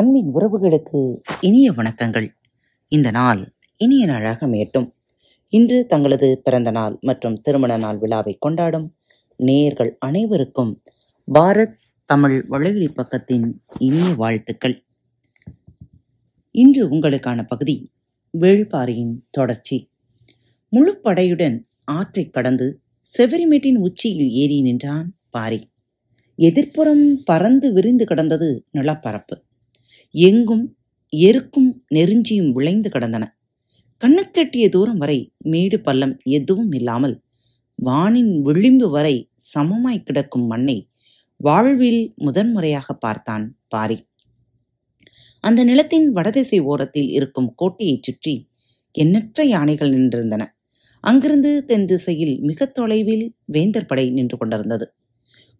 அன்பின் உறவுகளுக்கு இனிய வணக்கங்கள். இந்த நாள் இனிய நாளாக மேட்டும். இன்று தங்களது பிறந்த நாள் மற்றும் திருமண நாள் விழாவை கொண்டாடும் நேயர்கள் அனைவருக்கும் பாரத் தமிழ் வலையொலி பக்கத்தின் இனிய வாழ்த்துக்கள். இன்று உங்களுக்கான பகுதி வேள்பாரியின் தொடர்ச்சி. முழு படையுடன் ஆற்றை கடந்து செவரிமேட்டின் உச்சியில் ஏறி நின்றான் பாரி. எதிர்ப்புறம் பறந்து விரிந்து கிடந்தது நிலப்பரப்பு. எங்கும் எருக்கும் நெருஞ்சியும் விளைந்து கிடந்தன. கண்ணுக்கெட்டிய தூரம் வரை மேடு பள்ளம் எதுவும் இல்லாமல் வானின் விளிம்பு வரை சமமாய் கிடக்கும் மண்ணை வாழ்வில் முதன்முறையாக பார்த்தான் பாரி. அந்த நிலத்தின் வடதிசை ஓரத்தில் இருக்கும் கோட்டையைச் சுற்றி எண்ணற்ற யானைகள் நின்றிருந்தன. அங்கிருந்து தென் திசையில் மிக தொலைவில் வேந்தர் படை நின்று கொண்டிருந்தது.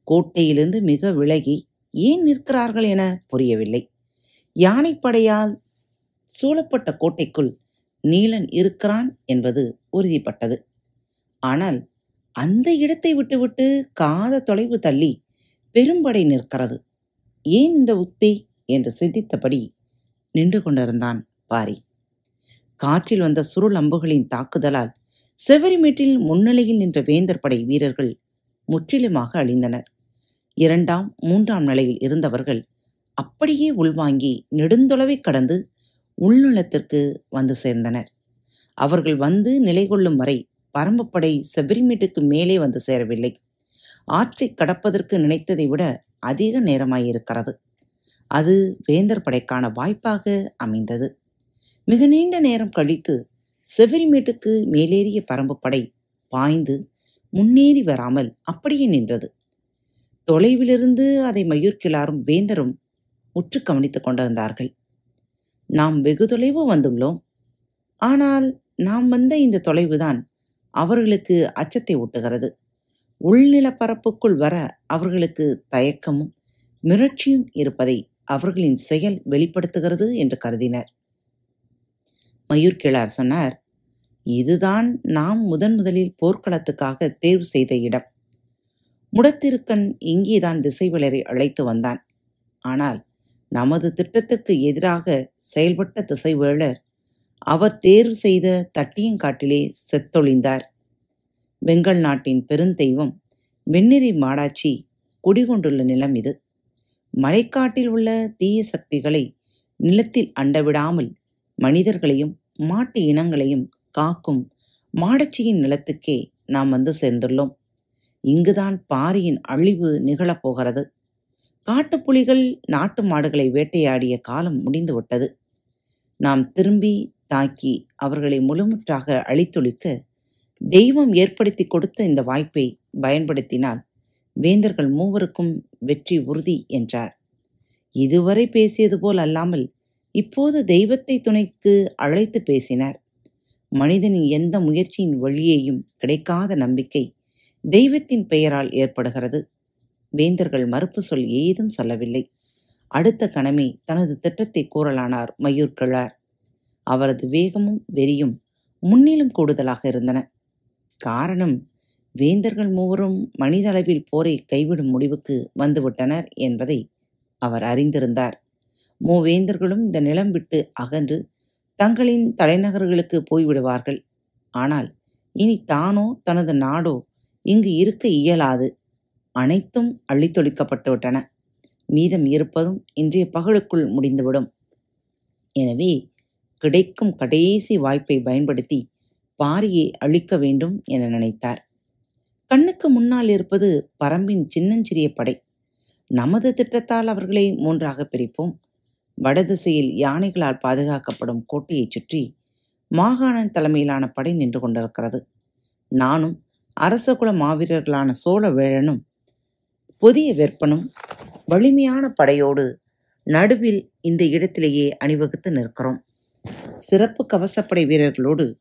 கோட்டையிலிருந்து மிக விலகி ஏன் நிற்கிறார்கள் என புரியவில்லை. யானைப்படையால் சூழப்பட்ட கோட்டைக்குள் நீலன் இருக்கிறான் என்பது உறுதிப்பட்டது. ஆனால் அந்த இடத்தை விட்டுவிட்டு காத தொலைவு தள்ளி பெரும்படை நிற்கிறது. ஏன் இந்த உக்தி என்று சிந்தித்தபடி நின்று கொண்டிருந்தான் பாரி. காற்றில் வந்த சுருள் அம்புகளின் தாக்குதலால் செவரிமேட்டில் முன்னிலையில் நின்ற வேந்தர் படை வீரர்கள் முற்றிலுமாக அழிந்தனர். இரண்டாம் மூன்றாம் நிலையில் இருந்தவர்கள் அப்படியே உள்வாங்கி நெடுந்தொலைவை கடந்து உள்நிலத்திற்கு வந்து சேர்ந்தனர். அவர்கள் வந்து நிலை கொள்ளும் வரை பரம்புப்படை செபிரிமீட்டுக்கு மேலே வந்து சேரவில்லை. ஆற்றை கடப்பதற்கு நினைத்ததை விட அதிக நேரமாயிருக்கிறது. அது வேந்தர் படைக்கான வாய்ப்பாக அமைந்தது. மிக நீண்ட நேரம் கழித்து செவிரிமேட்டுக்கு மேலேறிய பரம்பு படை பாய்ந்து முன்னேறி வராமல் அப்படியே நின்றது. தொலைவிலிருந்து அதை மயூர்கிளாரும் வேந்தரும் உற்று கவனித்துக் கொண்டிருந்தார்கள். நாம் வெகு தொலைவு வந்துள்ளோம். ஆனால் நாம் வந்த இந்த தொலைவுதான் அவர்களுக்கு அச்சத்தை ஊட்டுகிறது. உள்நிலப்பரப்புக்குள் வர அவர்களுக்கு தயக்கமும் மிரட்சியும் இருப்பதை அவர்களின் செயல் வெளிப்படுத்துகிறது என்று கருதினர். மயூர் கிழார் சொன்னார் இதுதான் நாம் முதன் முதலில் போர்க்களத்துக்காக தேர்வு செய்த இடம். முடத்திருக்கன் இங்கேதான் திசைவலரை அழைத்து வந்தான். ஆனால் நமது திட்டத்திற்கு எதிராக செயல்பட்ட திசைவேளர் அவர் தேர்வு செய்த தட்டியங்காட்டிலே செத்தொழிந்தார். வெங்கல் நாட்டின் பெருந்தெய்வம் வெண்ணிறி மாடாச்சி குடிகொண்டுள்ள நிலம் இது. மலைக்காட்டில் உள்ள தீய சக்திகளை நிலத்தில் அண்டவிடாமல் மனிதர்களையும் மாட்டு இனங்களையும் காக்கும் மாடச்சியின் நிலத்துக்கே நாம் வந்து சேர்ந்துள்ளோம். இங்குதான் பாரியின் அழிவு நிகழப்போகிறது காட்டுப்புலிகள் நாட்டு மாடுகளை வேட்டையாடிய காலம் முடிந்துவிட்டது. நாம் திரும்பி தாக்கி அவர்களை முழுமுற்றாக அழித்தொழிக்க தெய்வம் ஏற்படுத்தி கொடுத்த இந்த வாய்ப்பை பயன்படுத்தினால் வேந்தர்கள் மூவருக்கும் வெற்றி உறுதி என்றார். இதுவரை பேசியது போல் அல்லாமல் இப்போது தெய்வத்தை துணைக்கு அழைத்து பேசினார். மனிதனின் எந்த முயற்சியின் வழியேயும் கிடைக்காத நம்பிக்கை தெய்வத்தின் பெயரால் ஏற்படுகிறது. வேந்தர்கள் மறுப்பு சொல் ஏதும் சொல்லவில்லை. அடுத்த கணமே தனது திட்டத்தை கூறலானார் மயூர் கிழார். அவரது வேகமும் வெறியும் முன்னிலும் கூடுதலாக இருந்தன. காரணம் வேந்தர்கள் மூவரும் மனித அளவில் போரை கைவிடும் முடிவுக்கு வந்துவிட்டனர் என்பதை அவர் அறிந்திருந்தார். மூவேந்தர்களும் இந்த நிலம் விட்டு அகன்று தங்களின் தலைநகர்களுக்கு போய்விடுவார்கள். ஆனால் இனி தானோ தனது நாடோ இங்கு இருக்க இயலாது. அனைத்தும் அள்ளித்தொழிக்கப்பட்டுவிட்டன மீதம் இருப்பதும் இன்றைய பகலுக்குள் முடிந்துவிடும். எனவே கிடைக்கும் கடைசி வாய்ப்பை பயன்படுத்தி பாரியை அழிக்க வேண்டும் என நினைத்தார். கண்ணுக்கு முன்னால் இருப்பது பரம்பின் சின்னஞ்சிறிய படை. நமது திட்டத்தால் அவர்களை மூன்றாக பிரிப்போம். வடதிசையில் யானைகளால் பாதுகாக்கப்படும் கோட்டையைச் சுற்றி மாகாணன் தலைமையிலான படை நின்று கொண்டிருக்கிறது. நானும் அரசகுல மாவீரர்களான சோழ வேழனும் புதிய வெப்பனும் வலிமையான படையோடு நடுவில் இந்த இடத்திலேயே அணிவகுத்து நிற்கிறோம். சிறப்பு கவசப்படை வீரர்களோடு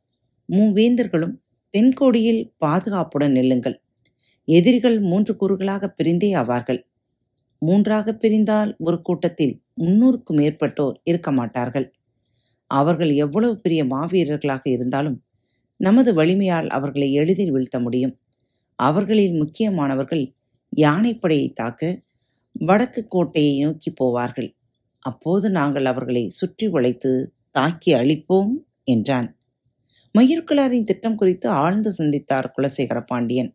மூவேந்தர்களும் தென்கோடியில் பாதுகாப்புடன் நெல்லுங்கள். எதிரிகள் மூன்று கூறுகளாக பிரிந்தே ஆவார்கள். மூன்றாக பிரிந்தால் ஒரு கூட்டத்தில் முன்னூறுக்கும் மேற்பட்டோர் இருக்க மாட்டார்கள். அவர்கள் எவ்வளவு பெரிய மாவீரர்களாக இருந்தாலும் நமது வலிமையால் அவர்களை எளிதில் வீழ்த்த முடியும். அவர்களில் முக்கியமானவர்கள் யானைப்படையை தாக்க வடக்கு கோட்டையை நோக்கி போவார்கள். அப்போது நாங்கள் அவர்களை சுற்றி வளைத்து தாக்கி அழிப்போம் என்றான். மயிர்கிழாரின் திட்டம் குறித்து ஆழ்ந்து சிந்தித்தார் குலசேகர பாண்டியன்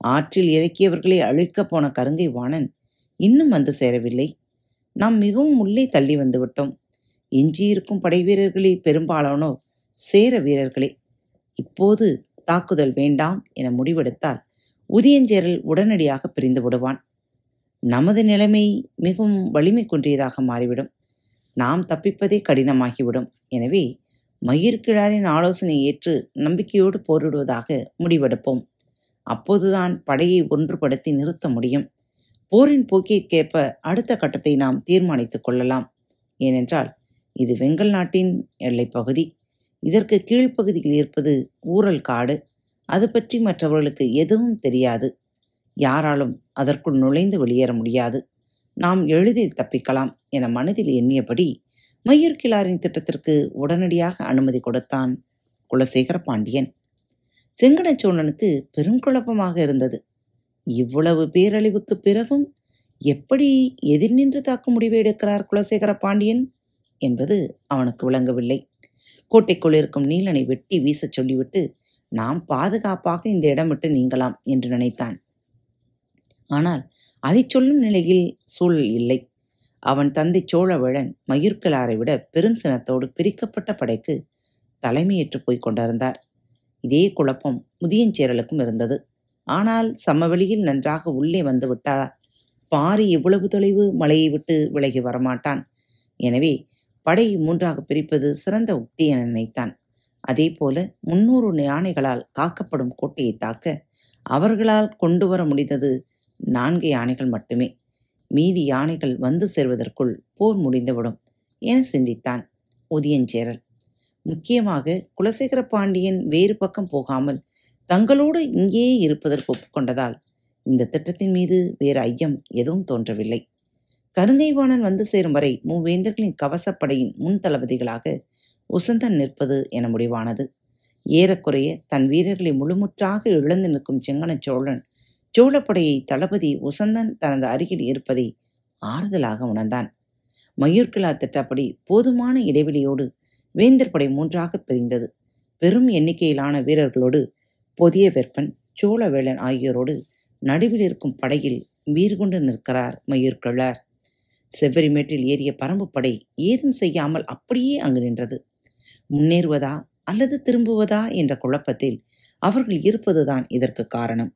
ஆற்றில் இறக்கியவர்களை அழிக்கப் போன கருங்கை வாணன் இன்னும் வந்து சேரவில்லை. நாம் மிகவும் உள்ளே தள்ளி வந்துவிட்டோம் எஞ்சியிருக்கும் படை வீரர்களில் பெரும்பாலானோர் சேர வீரர்களே இப்போது தாக்குதல் வேண்டாம் என முடிவெடுத்தால் உதயஞ்சேரல் உடனடியாக பிரிந்து விடுவான். நமது நிலைமை மிகவும் வலிமை குன்றியதாக மாறிவிடும். நாம் தப்பிப்பதே கடினமாகிவிடும். எனவே மயிர்கிழாரின் ஆலோசனை ஏற்று நம்பிக்கையோடு போரிடுவதாக முடிவெடுப்போம். அப்போதுதான் படையை ஒன்றுபடுத்தி நிறுத்த முடியும். போரின் போக்கிற்கேற்ப அடுத்த கட்டத்தை நாம் தீர்மானித்துக் கொள்ளலாம். ஏனென்றால் இது வெங்கல் நாட்டின் எல்லைப் பகுதி இதற்கு கீழ்ப்பகுதியில் இருப்பது ஊரல் காடு. அது பற்றி மற்றவர்களுக்கு எதுவும் தெரியாது. யாராலும் அதற்குள் நுழைந்து வெளியேற முடியாது. நாம் எளிதில் தப்பிக்கலாம் என மனதில் எண்ணியபடி மயூர்கிழாரின் திட்டத்திற்கு உடனடியாக அனுமதி கொடுத்தான் குலசேகர பாண்டியன். செங்கனச்சோழனுக்கு பெரும் குழப்பமாக இருந்தது. இவ்வளவு பேரழிவுக்கு பிறகும் எப்படி எதிர் நின்று தாக்கும் முடிவை எடுக்கிறார் குலசேகர பாண்டியன் என்பது அவனுக்கு விளங்கவில்லை. கோட்டைக்குள் இருக்கும் நீலனை வெட்டி வீசச் சொல்லிவிட்டு நாம் பாதுகாப்பாக இந்த இடம் விட்டு நீங்கலாம் என்று நினைத்தான். ஆனால் அதைச் சொல்லும் நிலையில் சூழல் இல்லை. அவன் தந்தை சோழவழன் மயிர்கலாரை விட பெரும் சினத்தோடு பிரிக்கப்பட்ட படைக்கு தலைமையேற்று போய்க் கொண்டிருந்தார். இதே குழப்பம் முதியஞ்சேரலுக்கும் இருந்தது. ஆனால் சமவெளியில் நன்றாக உள்ளே வந்து விட்டார்? பாரி இவ்வளவு தொலைவு மலையை விட்டு விலகி வரமாட்டான்? எனவே படையை மூன்றாக பிரிப்பது சிறந்த உக்தி என நினைத்தான். அதேபோல முன்னூறு யானைகளால் காக்கப்படும் கோட்டையை தாக்க அவர்களால் கொண்டு வர முடிந்தது நான்கு யானைகள் மட்டுமே. மீதி யானைகள் வந்து சேர்வதற்குள் போர் முடிந்துவிடும் என சிந்தித்தான் உதியஞ்சேரல் முக்கியமாக குலசேகர பாண்டியன் வேறு பக்கம் போகாமல் தங்களோடு இங்கேயே இருப்பதற்கு ஒப்புக்கொண்டதால் இந்த திட்டத்தின் மீது வேறு ஐயம் எதுவும் தோன்றவில்லை. கருங்கைவாணன் வந்து சேரும் வரை மூவேந்தர்களின் கவசப்படையின் முன் தளபதிகளாக உசந்தன் நிற்பது என முடிவானது. ஏறக்குறைய தன் வீரர்களை முழுமுற்றாக இழந்து நிற்கும் செங்கன சோழன் சோழப்படையை தளபதி உசந்தன் தனது அருகில் இருப்பதை ஆறுதலாக உணர்ந்தான். மயூர்கிலா திட்டப்படி போதுமான இடைவெளியோடு வேந்தர் படை மூன்றாக பிரிந்தது. பெரும் எண்ணிக்கையிலான வீரர்களோடு புதிய வெப்பன் சோழவேளன் ஆகியோரோடு நடுவில் இருக்கும் படையில் வீர்கொண்டு நிற்கிறார் மயூர்கிழார் செவ்வரிமேட்டில் ஏறிய பரம்பு படை ஏதும் செய்யாமல் அப்படியே அங்கு நின்றது. முன்னேறுவதா அல்லது திரும்புவதா என்ற குழப்பத்தில் அவர்கள் இருப்பதுதான் இதற்கு காரணம்.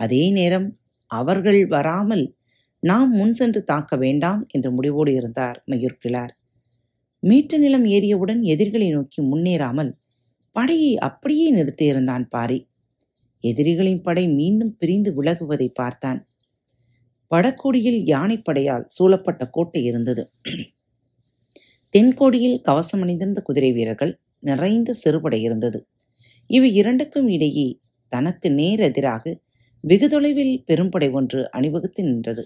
அதே நேரம் அவர்கள் வராமல் நாம் முன் சென்று தாக்க வேண்டாம் என்ற முடிவோடு இருந்தார் மயூர்கிழார். மீட்டு நிலம் ஏறியவுடன் எதிரிகளை நோக்கி முன்னேறாமல் படையை அப்படியே நிறுத்தியிருந்தான் பாரி. எதிரிகளின் படை மீண்டும் பிரிந்து விலகுவதை பார்த்தான். வடக்கோடியில் யானைப்படையால் சூழப்பட்ட கோட்டை இருந்தது. தென்கோடியில் கவசமணிந்திருந்த குதிரை வீரர்கள் நிறைந்த சிறுபடை இருந்தது. இவை இரண்டுக்கும் இடையே தனக்கு நேரெதிராக வெகு தொலைவில் பெரும்படை ஒன்று அணிவகுத்து நின்றது.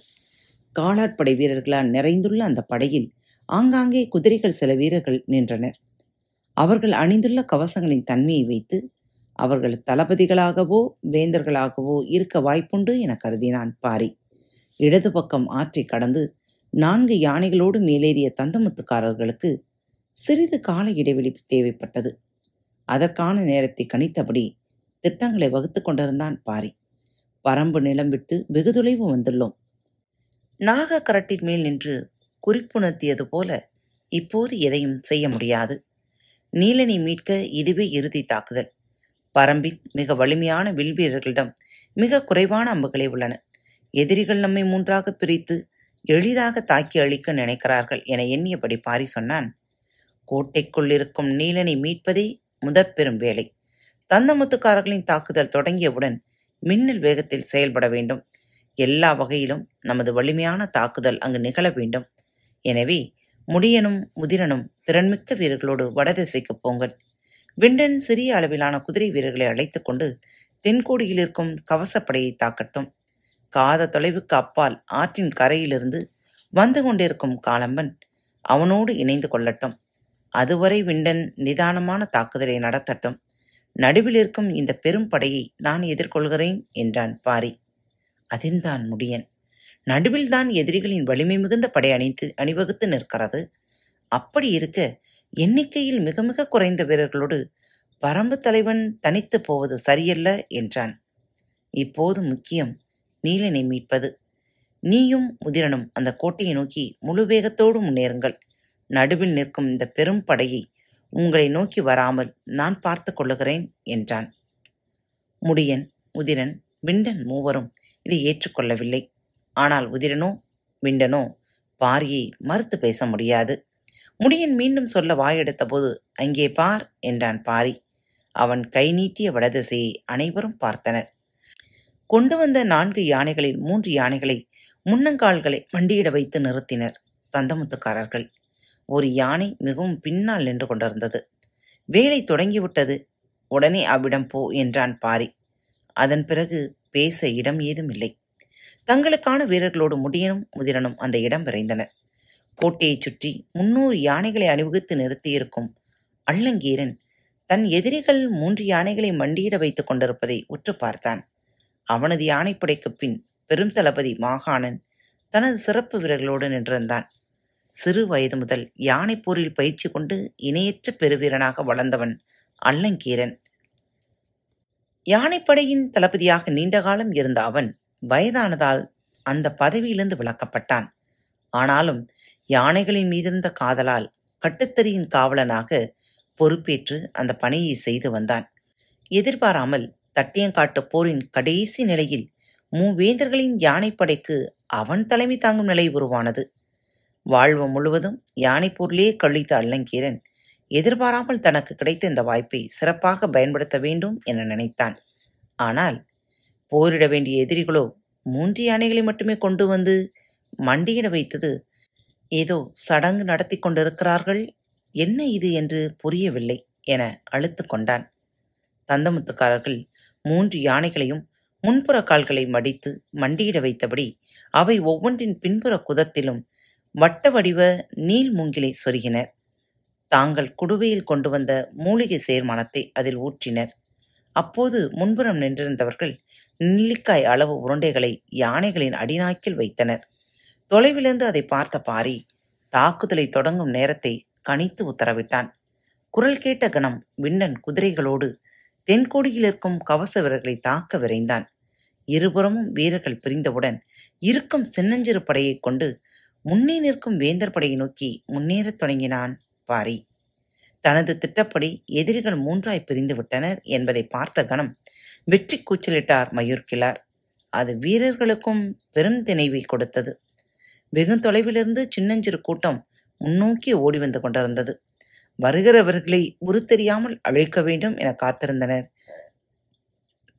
காலாட்படை வீரர்களால் நிறைந்துள்ள அந்த படையில் ஆங்காங்கே குதிரைகள் சில வீரர்கள் நின்றனர். அவர்கள் அணிந்துள்ள கவசங்களின் தன்மையை வைத்து அவர்கள் தளபதிகளாகவோ வேந்தர்களாகவோ இருக்க வாய்ப்புண்டு என கருதினான் பாரி. இடது பக்கம் ஆற்றை கடந்து நான்கு யானைகளோடு மேலேறிய தந்தமுத்துக்காரர்களுக்கு சிறிது கால இடைவெளி தேவைப்பட்டது. அதற்கான நேரத்தை கணித்தபடி திட்டங்களை வகுத்து கொண்டிருந்தான் பாரி. பரம்பு நிலம் விட்டு வெகு தொலைவு வந்துள்ளோம். நாக கரட்டின் மேல் நின்று குறிப்புணர்த்தியது போல இப்போது எதையும் செய்ய முடியாது. நீலனை மீட்க இதுவே இறுதி தாக்குதல். பரம்பின் மிக வலிமையான வில்வீரர்களிடம் மிக குறைவான அம்புகளே உள்ளன. எதிரிகள் நம்மை மூன்றாக பிரித்து எளிதாக தாக்கி அழிக்க நினைக்கிறார்கள் என எண்ணியபடி பாரி சொன்னான் கோட்டைக்குள் இருக்கும் நீலனை மீட்பதே முதற் பெரும் வேலை. தந்தமுத்துக்காரர்களின் தாக்குதல் தொடங்கியவுடன் மின்னல் வேகத்தில் செயல்பட வேண்டும். எல்லா வகையிலும் நமது வலிமையான தாக்குதல் அங்கு நிகழ வேண்டும். எனவே முடியனும் முதிரனும் திறன்மிக்க வீரர்களோடு வடதிசைக்கு போங்கள். விண்டன் சிறிய அளவிலான குதிரை வீரர்களை அழைத்துக்கொண்டு தென்கோடியில் இருக்கும் கவசப்படையை தாக்கட்டும். காத தொலைவுக்கு அப்பால் ஆற்றின் கரையிலிருந்து வந்து கொண்டிருக்கும் காலம்பன் அவனோடு இணைந்து கொள்ளட்டும். அதுவரை விண்டன் நிதானமான தாக்குதலை நடத்தட்டும். நடுவில் இருக்கும் இந்த பெரும் படையை நான் எதிர்கொள்கிறேன் என்றான் பாரி. அதில்தான் முடியன். நடுவில்தான் எதிரிகளின் வலிமை மிகுந்த படை அணித்து அணிவகுத்து நிற்கிறது. அப்படி இருக்க எண்ணிக்கையில் மிக மிக குறைந்த வீரர்களோடு பரம்பு தலைவன் தனித்து போவது சரியல்ல என்றான். இப்போது முக்கியம் நீலனை மீட்பது. நீயும் முதிரனும் அந்த கோட்டையை நோக்கி முழு வேகத்தோடு முன்னேறுங்கள். நடுவில் நிற்கும் இந்த பெரும் படையை உங்களை நோக்கி வராமல் நான் பார்த்து கொள்ளுகிறேன் என்றான். முடியன் முதிரன் விண்டன் மூவரும் இதை ஏற்றுக்கொள்ளவில்லை. ஆனால் உதிரனோ விண்டனோ பாரியை மறுத்து பேச முடியாது. முடியன் மீண்டும் சொல்ல வாயெடுத்த போது அங்கே பார் என்றான் பாரி. அவன் கை நீட்டிய வடதிசையை அனைவரும் பார்த்தனர். கொண்டு வந்த நான்கு யானைகளில் மூன்று யானைகளை முன்னங்கால்களை வண்டியிட வைத்து நிறுத்தினர் தந்தமுத்துக்காரர்கள். ஒரு யானை மிகவும் பின்னால் நின்று கொண்டிருந்தது. வேலை தொடங்கிவிட்டது. உடனே அவ்விடம் போ என்றான் பாரி. அதன் பிறகு பேச இடம் ஏதும் இல்லை. தங்களுக்கான வீரர்களோடு முடியனும் முதிரனும் அந்த இடம் விரைந்தனர். கோட்டையைச் சுற்றி முன்னூறு யானைகளை அணிவகுத்து நிறுத்தியிருக்கும் அள்ளங்கீரன் தன் எதிரிகள் மூன்று யானைகளை மண்டியிட வைத்துக் கொண்டிருப்பதை உற்று பார்த்தான். அவனது யானைப்படைக்குப் பின் பெரும் தளபதி மாகாணன் தனது சிறப்பு வீரர்களோடு நின்றிருந்தான். சிறு வயது முதல் யானை போரில் பயிற்சி கொண்டு இணையற்ற பெருவீரனாக வளர்ந்தவன் அல்லங்கீரன். யானைப்படையின் தளபதியாக நீண்ட காலம் இருந்த அவன் வயதானதால் அந்த பதவியிலிருந்து விலக்கப்பட்டான். ஆனாலும் யானைகளின் மீதிருந்த காதலால் கட்டுத்தறியின் காவலனாக பொறுப்பேற்று அந்த பணியை செய்து வந்தான். எதிர்பாராமல் தட்டியங்காட்டு போரின் கடைசி நிலையில் மூவேந்தர்களின் யானைப்படைக்கு அவன் தலைமை தாங்கும் நிலை உருவானது. வாழ்வு முழுவதும் யானைப்போரிலே கழித்த அல்லங்கீரன் எதிர்பாராமல் தனக்கு கிடைத்த இந்த வாய்ப்பை சிறப்பாக பயன்படுத்த வேண்டும் என நினைத்தான். ஆனால் போரிட வேண்டிய எதிரிகளோ மூன்று யானைகளை மட்டுமே கொண்டு வந்து மண்டியிட வைத்தது ஏதோ சடங்கு நடத்தி கொண்டிருக்கிறார்கள் என்ன இது என்று புரியவில்லை என அழுத்து கொண்டான். தந்தமுத்துக்காரர்கள் மூன்று யானைகளையும் முன்புற கால்களை மடித்து மண்டியிட வைத்தபடி அவை ஒவ்வொன்றின் பின்புற குதத்திலும் வட்ட வடிவ நீள் மூங்கிலை சொருகினர். தாங்கள் குடுவையில் கொண்டு வந்த மூலிகை சேர்மானத்தை அதில் ஊற்றினர். அப்போது முன்புறம் நின்றிருந்தவர்கள் நெல்லிக்காய் அளவு உருண்டைகளை யானைகளின் அடிநாக்கில் வைத்தனர். தொலைவிலிருந்து அதை பார்த்த பாரி தாக்குதலை தொடங்கும் நேரத்தை கணித்து உத்தரவிட்டான். குரல் கேட்ட கணம் விண்ணன் குதிரைகளோடு தென்கோடியில் இருக்கும் கவச வீரர்களை தாக்க விரைந்தான். இருபுறமும் வீரர்கள் பிரிந்தவுடன் இருக்கும் சின்னஞ்சிறு படையைக் கொண்டு முன்னே நிற்கும் வேந்தர் படையை நோக்கி முன்னேறத் தொடங்கினான் பாரி. தனது திட்டப்படி எதிரிகள் மூன்றாய் பிரிந்து விட்டனர் என்பதை பார்த்த கணம் வெற்றி கூச்சலிட்டார் மயூர்கிழார் அது வீரர்களுக்கும் பெரும் திணைவை கொடுத்தது. வெகு தொலைவிலிருந்து சின்னஞ்சிறு கூட்டம் முன்னோக்கி ஓடி வந்து கொண்டிருந்தது. வருகிறவர்களை உருத்தெரியாமல் அழிக்க வேண்டும் என காத்திருந்தனர்.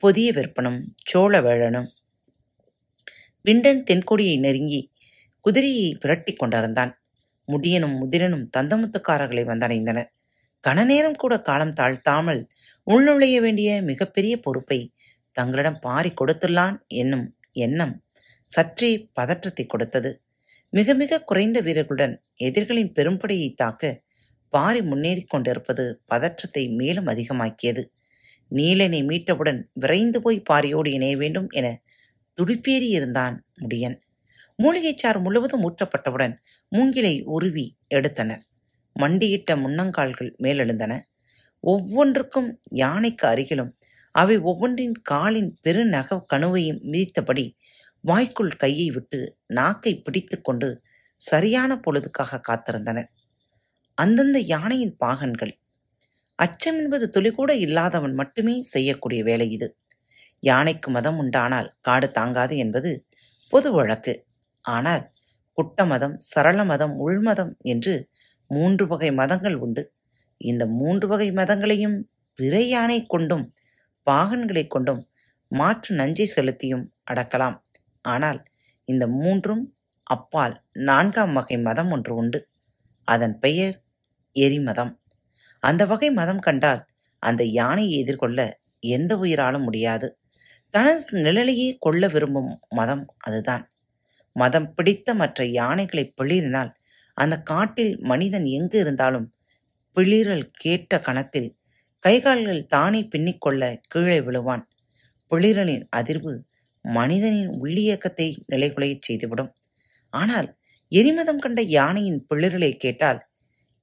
புதிய விற்பனும் சோழவேழனும் விண்டன் தென்கொடியை நெருங்கி குதிரையை விரட்டி கொண்டிருந்தான். முடியனும் முதிரனும் தந்தமுத்துக்காரர்களை வந்தடைந்தனர். கனநேரம் கூட காலம் தாழ்த்தாமல் உள்நுழைய வேண்டிய மிகப்பெரிய பொறுப்பை தங்களிடம் பாரி கொடுத்துள்ளான் என்னும் எண்ணம் சற்றே பதற்றத்தை கொடுத்தது. மிக மிக குறைந்த வீரர்களுடன் எதிர்களின் பெரும்படையை தாக்க பாரி முன்னேறிக் கொண்டிருப்பது பதற்றத்தை மேலும் அதிகமாக்கியது. நீலனை மீட்டவுடன் விரைந்து போய் பாரியோடு இணைய வேண்டும் என துடிப்பேறி இருந்தான் முடியன். மூலிகைச்சார் முழுவதும் ஊற்றப்பட்டவுடன் மூங்கிலை உருவி எடுத்தனர். மண்டியிட்ட முன்னங்கால்கள் மேலெழுந்தன. ஒவ்வொன்றுக்கும் யானைக்கு அருகிலும் அவை ஒவ்வொன்றின் காலின் பெருநக கணுவையும் மிதித்தபடி வாய்க்குள் கையை விட்டு நாக்கை பிடித்துக்கொண்டு சரியான பொழுதுக்காக காத்திருந்தனர். அந்தந்த யானையின் பாகன்கள். அச்சம் என்பது துளிகூட இல்லாதவன் மட்டுமே செய்யக்கூடிய வேலை இது. யானைக்கு மதம் உண்டானால் காடு தாங்காது என்பது பொது வழக்கு. ஆனால் குட்ட மதம் சரள மதம் உள்மதம் என்று மூன்று வகை மதங்கள் உண்டு. இந்த மூன்று வகை மதங்களையும் பிற யானை கொண்டும் பாகன்களை கொண்டும் மாற்று நஞ்சை செலுத்தியும் அடக்கலாம். ஆனால் இந்த மூன்றும் அப்பால் நான்காம் வகை மதம் ஒன்று உண்டு. அதன் பெயர் எரிமதம். அந்த வகை மதம் கண்டால் அந்த யானையை எதிர்கொள்ள எந்த உயிராலும் முடியாது. தனது நிழலையே கொள்ள விரும்பும் மதம் அதுதான். மதம் பிடித்த மற்ற யானைகளை பிளிரினால் அந்த காட்டில் மனிதன் எங்கு இருந்தாலும் பிளிரல் கேட்ட கணத்தில் கைகால்கள் தானே பின்னிக்கொள்ள கீழே விழுவான். பிளிரலின் அதிர்வு மனிதனின் உள்ளியக்கத்தை நிலைகுலையச் செய்துவிடும். ஆனால் எரிமதம் கண்ட யானையின் பிளிரலை கேட்டால்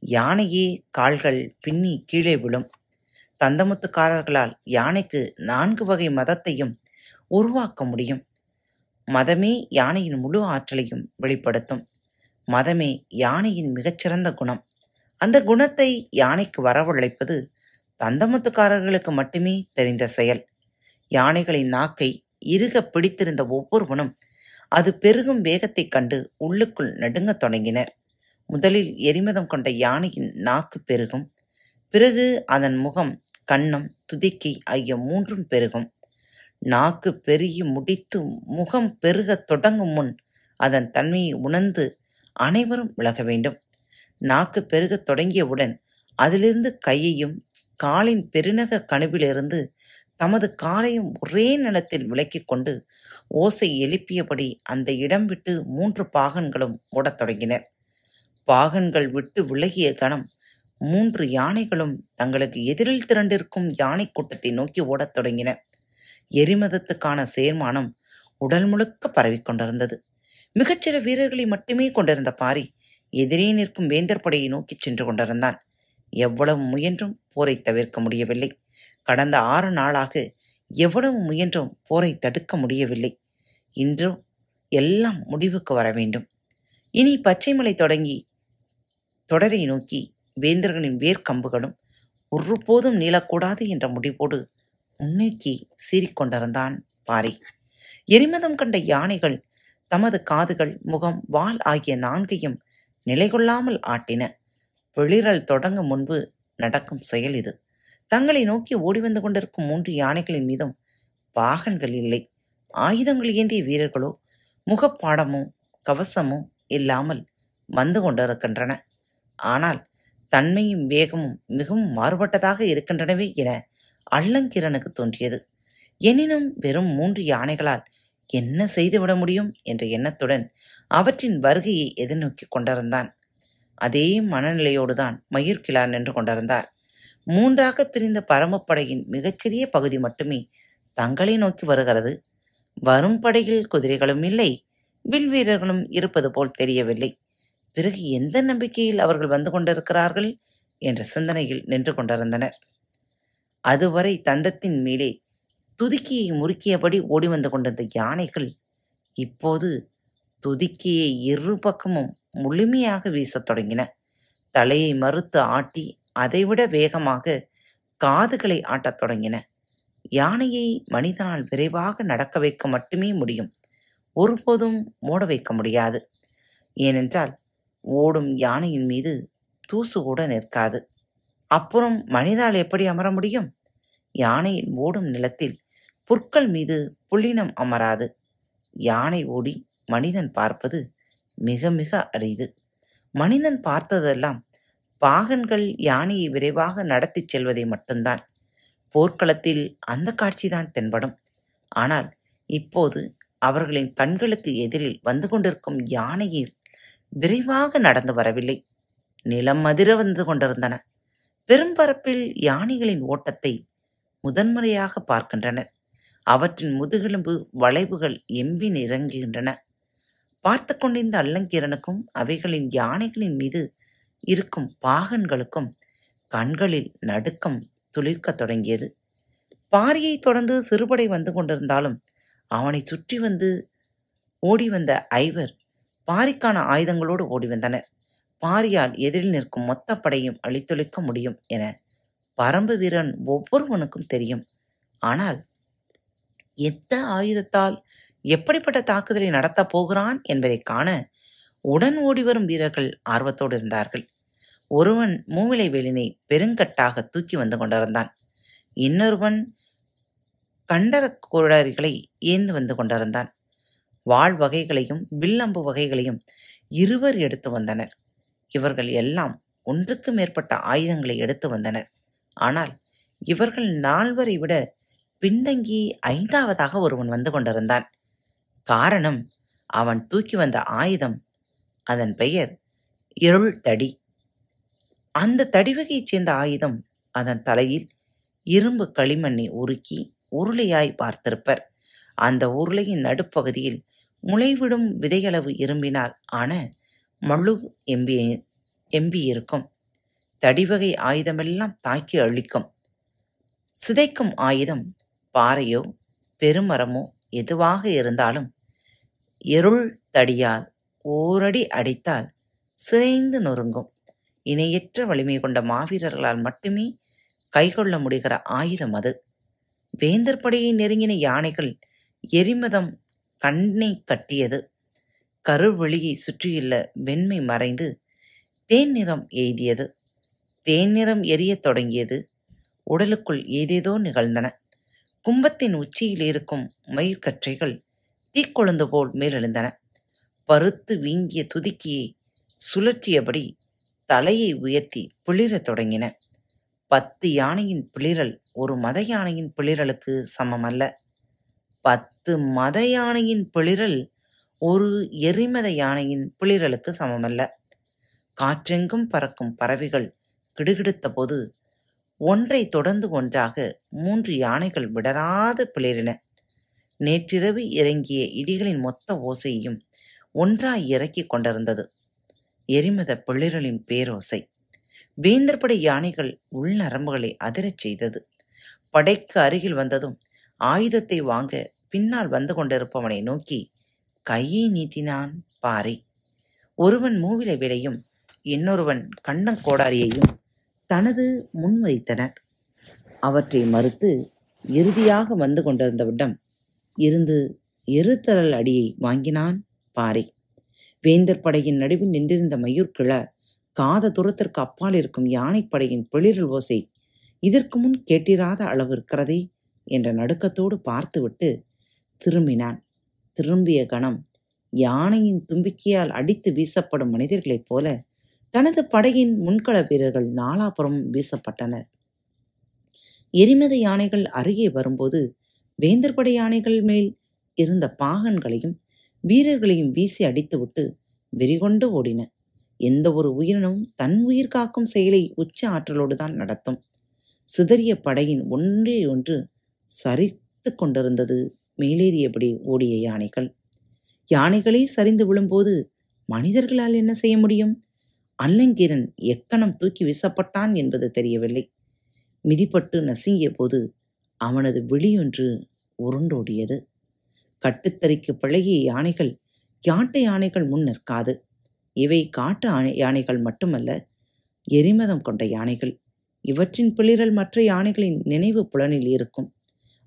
யானையே கால்கள் பின்னி கீழே விழும். தந்தமுத்துக்காரர்களால் யானைக்கு நான்கு வகை மதத்தையும் உருவாக்க முடியும். மதமே யானையின் முழு ஆற்றலையும் வெளிப்படுத்தும். மதமே யானையின் மிகச்சிறந்த குணம். அந்த குணத்தை யானைக்கு வரவழைப்பது தந்தமுத்துக்காரர்களுக்கு மட்டுமே தெரிந்த செயல். யானைகளின் நாக்கை இறுக பிடித்திருந்த ஒவ்வொருவனும் அது பெருகும் வேகத்தைக் கண்டு உள்ளுக்குள் நடுங்கத் தொடங்கினர். முதலில் எரிமதம் கொண்ட யானையின் நாக்கு பெருகும். பிறகு அதன் முகம் கன்னம் துதிக்கை ஆகிய மூன்றும் பெருகும். நாக்கு பெருகி முடித்து முகம் பெருகத் தொடங்கும் முன் அதன் தன்மையை உணர்ந்து அனைவரும் விலக வேண்டும். நாக்கு பெருகத் தொடங்கியவுடன் அதிலிருந்து கையையும் காலின் பெருநக கணுவிலிருந்து தமது காலையும் ஒரே நிலத்தில் விலக்கிக் கொண்டு ஓசை எழுப்பியபடி அந்த இடம் விட்டு மூன்று பாகன்களும் ஓடத் தொடங்கினர். பாகன்கள் விட்டு விலகிய கணம் மூன்று யானைகளும் தங்களுக்கு எதிரில் திரண்டிருக்கும் யானை கூட்டத்தை நோக்கி ஓடத் தொடங்கின. எரிமதத்துக்கான சேர்மானம் உடல் முழுக்க பரவிக் கொண்டிருந்தது. மிகச்சில வீரர்களை மட்டுமே கொண்டிருந்த பாரி எதிரே நிற்கும் வேந்தர் படையை நோக்கிச் சென்று கொண்டிருந்தான். எவ்வளவு முயன்றும் போரை தவிர்க்க முடியவில்லை. கடந்த ஆறு நாளாக எவ்வளவு முயன்றும் போரை தடுக்க முடியவில்லை. இன்றும் எல்லாம் முடிவுக்கு வர வேண்டும். இனி பச்சைமலை தொடங்கி தொடரை நோக்கி வேந்தர்களின் வேர்க்கம்புகளும் ஒருபோதும் நீளக்கூடாது என்ற முடிவோடு முன்னோக்கி சீறிக்கொண்டிருந்தான் பாரி. எரிமதம் கண்ட யானைகள் தமது காதுகள் முகம் வால் ஆகிய நான்கையும் நிலைகொள்ளாமல் ஆட்டின. வெளிரல் தொடங்கும் முன்பு நடக்கும் செயல் இது. தங்களை நோக்கி ஓடி வந்து கொண்டிருக்கும் மூன்று யானைகளின் மீதும் பாகன்கள் இல்லை. ஆயுதங்கள் ஏந்திய வீரர்களோ முகப்பாடமோ கவசமோ இல்லாமல் வந்து கொண்டிருக்கின்றன. ஆனால் தன்மையும் வேகமும் மிகவும் மாறுபட்டதாக இருக்கின்றனவே என அள்ளங்கிரனுக்கு தோன்றியது. எனினும் வெறும் மூன்று யானைகளால் என்ன செய்துவிட முடியும் என்ற எண்ணத்துடன் அவற்றின் வருகையை எதிர்நோக்கி கொண்டிருந்தான். அதே மனநிலையோடுதான் மயூர்கிழார் நின்று கொண்டிருந்தார். மூன்றாக பிரிந்த பரமப்படையின் மிகச்சிறிய பகுதி மட்டுமே தங்களை நோக்கி வருகிறது. வரும் படையில் குதிரைகளும் இல்லை வில் வீரர்களும் இருப்பது போல் தெரியவில்லை. பிறகு எந்த நம்பிக்கையில் அவர்கள் வந்து கொண்டிருக்கிறார்கள் என்ற சிந்தனையில் நின்று கொண்டிருந்தனர். அதுவரை தந்தத்தின் மேலே துதுக்கியை முறுக்கியபடி ஓடி வந்து கொண்டிருந்த யானைகள் இப்போது துதிக்கியை இரு பக்கமும் முழுமையாக வீசத் தொடங்கின. தலையை மறுத்து ஆட்டி அதைவிட வேகமாக காதுகளை ஆட்டத் தொடங்கின. யானையை மனிதனால் விரைவாக நடக்க வைக்க மட்டுமே முடியும். ஒருபோதும் மூட வைக்க முடியாது. ஏனென்றால் ஓடும் யானையின் மீது தூசு கூட நிற்காது. அப்புறம் மனிதால் எப்படி அமர முடியும்? யானையின் ஓடும் நிலத்தில் புற்கள் மீது புள்ளினம் அமராது. யானை ஓடி மனிதன் பார்ப்பது மிக மிக அரிது. மனிதன் பார்த்ததெல்லாம் பாகன்கள் யானையை விரைவாக நடத்திச் செல்வதை மட்டும்தான். போர்க்களத்தில் அந்த காட்சிதான் தென்படும். ஆனால் இப்போது அவர்களின் கண்களுக்கு எதிரில் வந்து கொண்டிருக்கும் யானையின் விரைவாக நடந்து வரவில்லை. நிலம் அதிர வந்து கொண்டிருந்தன. பெரும்பரப்பில் யானைகளின் ஓட்டத்தை முதன்முறையாக பார்க்கின்றனர். அவற்றின் முதுகெலும்பு வளைவுகள் எம்பி நிறங்குகின்றன பார்த்து கொண்டிருந்த அல்லங்கீரனுக்கும் அவைகளின் யானைகளின் மீது இருக்கும் பாகன்களுக்கும் கண்களில் நடுக்கம் துளிர்க்கத் தொடங்கியது. பாரியை தொடர்ந்து சிறுபடை வந்து கொண்டிருந்தாலும் அவனை சுற்றி வந்து ஓடி வந்த ஐவர் பாரிக்கான ஆயுதங்களோடு ஓடி வந்தனர். பாரியால் எதிரில் நிற்கும் மொத்த படையும் அழித்தொழிக்க முடியும் என பரம்பு வீரன் ஒவ்வொருவனுக்கும் தெரியும். ஆனால் எந்த ஆயுதத்தால் எப்படிப்பட்ட தாக்குதலை நடத்தப் போகிறான் என்பதைக் காண உடன் ஓடிவரும் வீரர்கள் ஆர்வத்தோடு இருந்தார்கள். ஒருவன் மூவிலை வேலினை பெருங்கட்டாக தூக்கி வந்து கொண்டிருந்தான். இன்னொருவன் கண்டரக் குழறிகளை ஏந்து வந்து கொண்டிருந்தான். வாள் வகைகளையும் வில்லம்பு வகைகளையும் இருவர் எடுத்து வந்தனர். இவர்கள் எல்லாம் ஒன்றுக்கு மேற்பட்ட ஆயுதங்களை எடுத்து வந்தனர். ஆனால் இவர்கள் நால்வரை விட பின்தங்கி ஐந்தாவதாக ஒருவன் வந்து கொண்டிருந்தான். காரணம் அவன் தூக்கி வந்த ஆயுதம். அதன் பெயர் இருள் தடி. அந்த தடிவகையைச் சேர்ந்த ஆயுதம் அதன் தலையில் இரும்பு களிமண்ணை உருக்கி உருளையாய் பார்த்திருப்பர். அந்த உருளையின் நடுப்பகுதியில் முளைவிடும் விதையளவு இரும்பினால் ஆன மழு எம்பி எம்பி இருக்கும் தடிவகை ஆயுதமெல்லாம் தாக்கி அழிக்கும். சிதைக்கும் ஆயுதம் பாறையோ பெருமரமோ எதுவாக இருந்தாலும் எருள் தடியால் ஓரடி அடித்தால் சிதைந்து நொறுங்கும். இணையற்ற வலிமை கொண்ட மாவீரர்களால் மட்டுமே கைகொள்ள முடிகிற ஆயுதம் அது. வேந்தர் படையை நெருங்கின யானைகள் எரிமதம் கண்ணை கட்டியது. கருவெளியை சுற்றியுள்ள வெண்மை மறைந்து தேன் நிறம் எய்தியது. தேன் நிறம் எரியத் தொடங்கியது. உடலுக்குள் ஏதேதோ நிகழ்ந்தன. கும்பத்தின் உச்சியில் இருக்கும் மயிர்கற்றைகள் தீக்கொழுந்து போல் மேலெழுந்தன. பருத்து வீங்கிய துதிக்கியை சுழற்றியபடி தலையை உயர்த்தி பிளிரத் தொடங்கின. பத்து யானையின் பிளிரல் ஒரு மத யானையின் பிளிரலுக்கு சமமல்ல. பத்து மத யானையின் பிளிரல் ஒரு எரிமத யானையின் பிளிரலுக்கு சமமல்ல. காற்றெங்கும் பறக்கும் பறவைகள் கிடுகிடுத்த போது ஒன்றை தொடர்ந்து ஒன்றாக மூன்று யானைகள் விடராது பிளிரின நேற்றிரவு இறங்கிய இடிகளின் மொத்த ஓசையையும் ஒன்றாய் இறக்கி கொண்டிருந்தது. எரிமத பிளிரலின் பேரோசை வேந்தர்படை யானைகள் உள்நரம்புகளை அதிரச் செய்தது. படைக்கு அருகில் வந்ததும் ஆயுதத்தை வாங்க பின்னால் வந்து கொண்டிருப்பவனை நோக்கி கையை நீட்டினான் பாரி. ஒருவன் மூவிலை விடையும் இன்னொருவன் கண்ணங்கோடாரியையும் தனது முன்வைத்தனர் அவற்றை மறுத்து இறுதியாக வந்து கொண்டிருந்தவிடம் இருந்து எருத்தரல் அடியை வாங்கினான் பாரி. வேந்தர் படையின் நடுவில் நின்றிருந்த மயூர்கிழார் காத தூரத்திற்கு அப்பால் இருக்கும் யானைப்படையின் பிளிரல் ஓசை இதற்கு முன் கேட்டிராத அளவு இருக்கிறதே என்ற நடுக்கத்தோடு பார்த்துவிட்டு திரும்பினான். திரும்பிய கணம் யானையின் தும்பிக்கையால் அடித்து வீசப்படும் மனிதர்களைப் போல தனது படையின் முன்கள வீரர்கள் நாலாபுறமும் வீசப்பட்டனர். எரிமத யானைகள் அருகே வரும்போது வேந்தர் படை யானைகள் மேல் இருந்த பாகன்களையும் வீரர்களையும் வீசி அடித்துவிட்டு வெறிகொண்டு ஓடின. எந்த ஒரு உயிரினமும் தன் உயிர் காக்கும் செயலை உச்ச ஆற்றலோடு தான் நடத்தும். சிதறிய படையின் ஒன்றே ஒன்று சரித்து கொண்டிருந்தது. மேலேறியபடி ஓடிய யானைகள்? யானைகளே சரிந்து விழும்போது மனிதர்களால் என்ன செய்ய முடியும்? அல்லங்கீரன் எக்கணம் தூக்கி வீசப்பட்டான் என்பது தெரியவில்லை. மிதிப்பட்டு நசுங்கிய போது அவனது விழியொன்று உருண்டோடியது. கட்டுத்தறிக்கு பழகிய யானைகள் யாட்டு யானைகள் முன் நிற்காது. இவை காட்டு யானைகள் மட்டுமல்ல எரிமதம் கொண்ட யானைகள். இவற்றின் பிளிரல் மற்ற யானைகளின் நினைவு புலனில் இருக்கும்.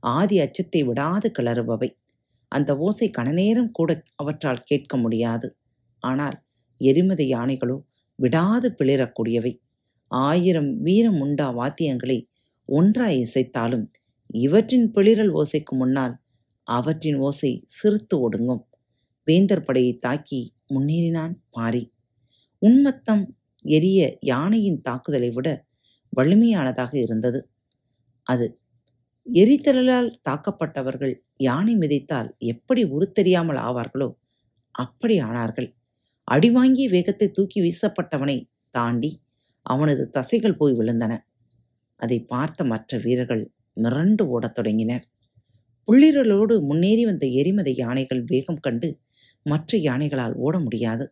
ஆதி அச்சத்தை விடாது கிளறுபவை. அந்த ஓசை கனநேரம் கூட அவற்றால் கேட்க முடியாது. ஆனால் எரிமத யானைகளோ விடாது பிளிரக்கூடியவை. ஆயிரம் வீரம் உண்டா வாத்தியங்களை ஒன்றாய் இசைத்தாலும் இவற்றின் பிளிரல் ஓசைக்கு முன்னால் அவற்றின் ஓசை சிறுத்து ஒடுங்கும். வேந்தர் படையை தாக்கி முன்னேறினான் பாரி. உன்மத்தம் எரிய யானையின் தாக்குதலை விட வலிமையானதாக இருந்தது. அது எரித்திரளால் தாக்கப்பட்டவர்கள் யானை மிதித்தால் எப்படி உருத்தெரியாமல் ஆவார்களோ அப்படி ஆனார்கள். அடிவாங்கிய வேகத்தை தூக்கி வீசப்பட்டவனை தாண்டி அவனது தசைகள் போய் விழுந்தன. அதை பார்த்த மற்ற வீரர்கள் மிரண்டு ஓடத் தொடங்கினர். புள்ளிரலோடு முன்னேறி வந்த எரிமத யானைகள் வேகம் கண்டு மற்ற யானைகளால் ஓட முடியாது.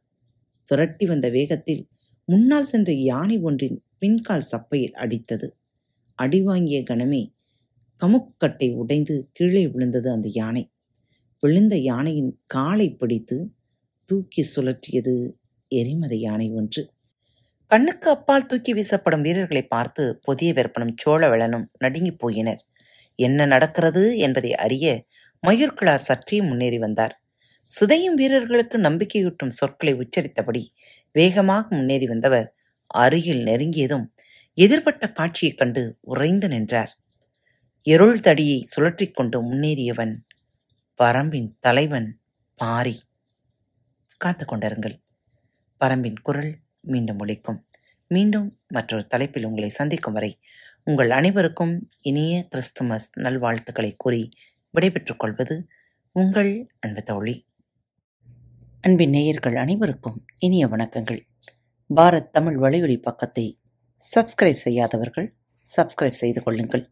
விரட்டி வந்த வேகத்தில் முன்னால் சென்ற யானை ஒன்றின் பின்கால் சப்பையில் அடித்தது. அடிவாங்கிய கணமே கமுக்கட்டை உடைந்து கீழே விழுந்தது அந்த யானை. விழுந்த யானையின் காலை பிடித்து தூக்கி சுழற்றியது எரிமத யானை ஒன்று. கண்ணுக்கு அப்பால் தூக்கி வீசப்படும் வீரர்களை பார்த்து புதிய விற்பனும் சோழவளனும் நடுங்கிப் போயினர். என்ன நடக்கிறது என்பதை அறிய மயூர்கிழார் சற்றே முன்னேறி வந்தார். சிதையும் வீரர்களுக்கு நம்பிக்கையூட்டும் சொற்களை உச்சரித்தபடி வேகமாக முன்னேறி வந்தவர் அருகில் நெருங்கியதும் எதிர்பட்ட காட்சியைக் கண்டு உறைந்து நின்றார். இருள் தடியை சுழற்றிக் கொண்டு முன்னேறியவன் பரம்பின் தலைவன் பாரி. காத்து கொண்டிருங்கள். பரம்பின் குரல் மீண்டும் ஒழிக்கும் மீண்டும் மற்றொரு தலைப்பில் உங்களை சந்திக்கும் வரை உங்கள் அனைவருக்கும் இனிய கிறிஸ்துமஸ் நல்வாழ்த்துக்களை கூறி விடைபெற்றுக் கொள்வது உங்கள் அன்பு தோழி. அன்பின் நேயர்கள் அனைவருக்கும் இனிய வணக்கங்கள். பாரத் தமிழ் வலையொலி பக்கத்தை சப்ஸ்கிரைப் செய்யாதவர்கள் சப்ஸ்கிரைப் செய்து கொள்ளுங்கள்.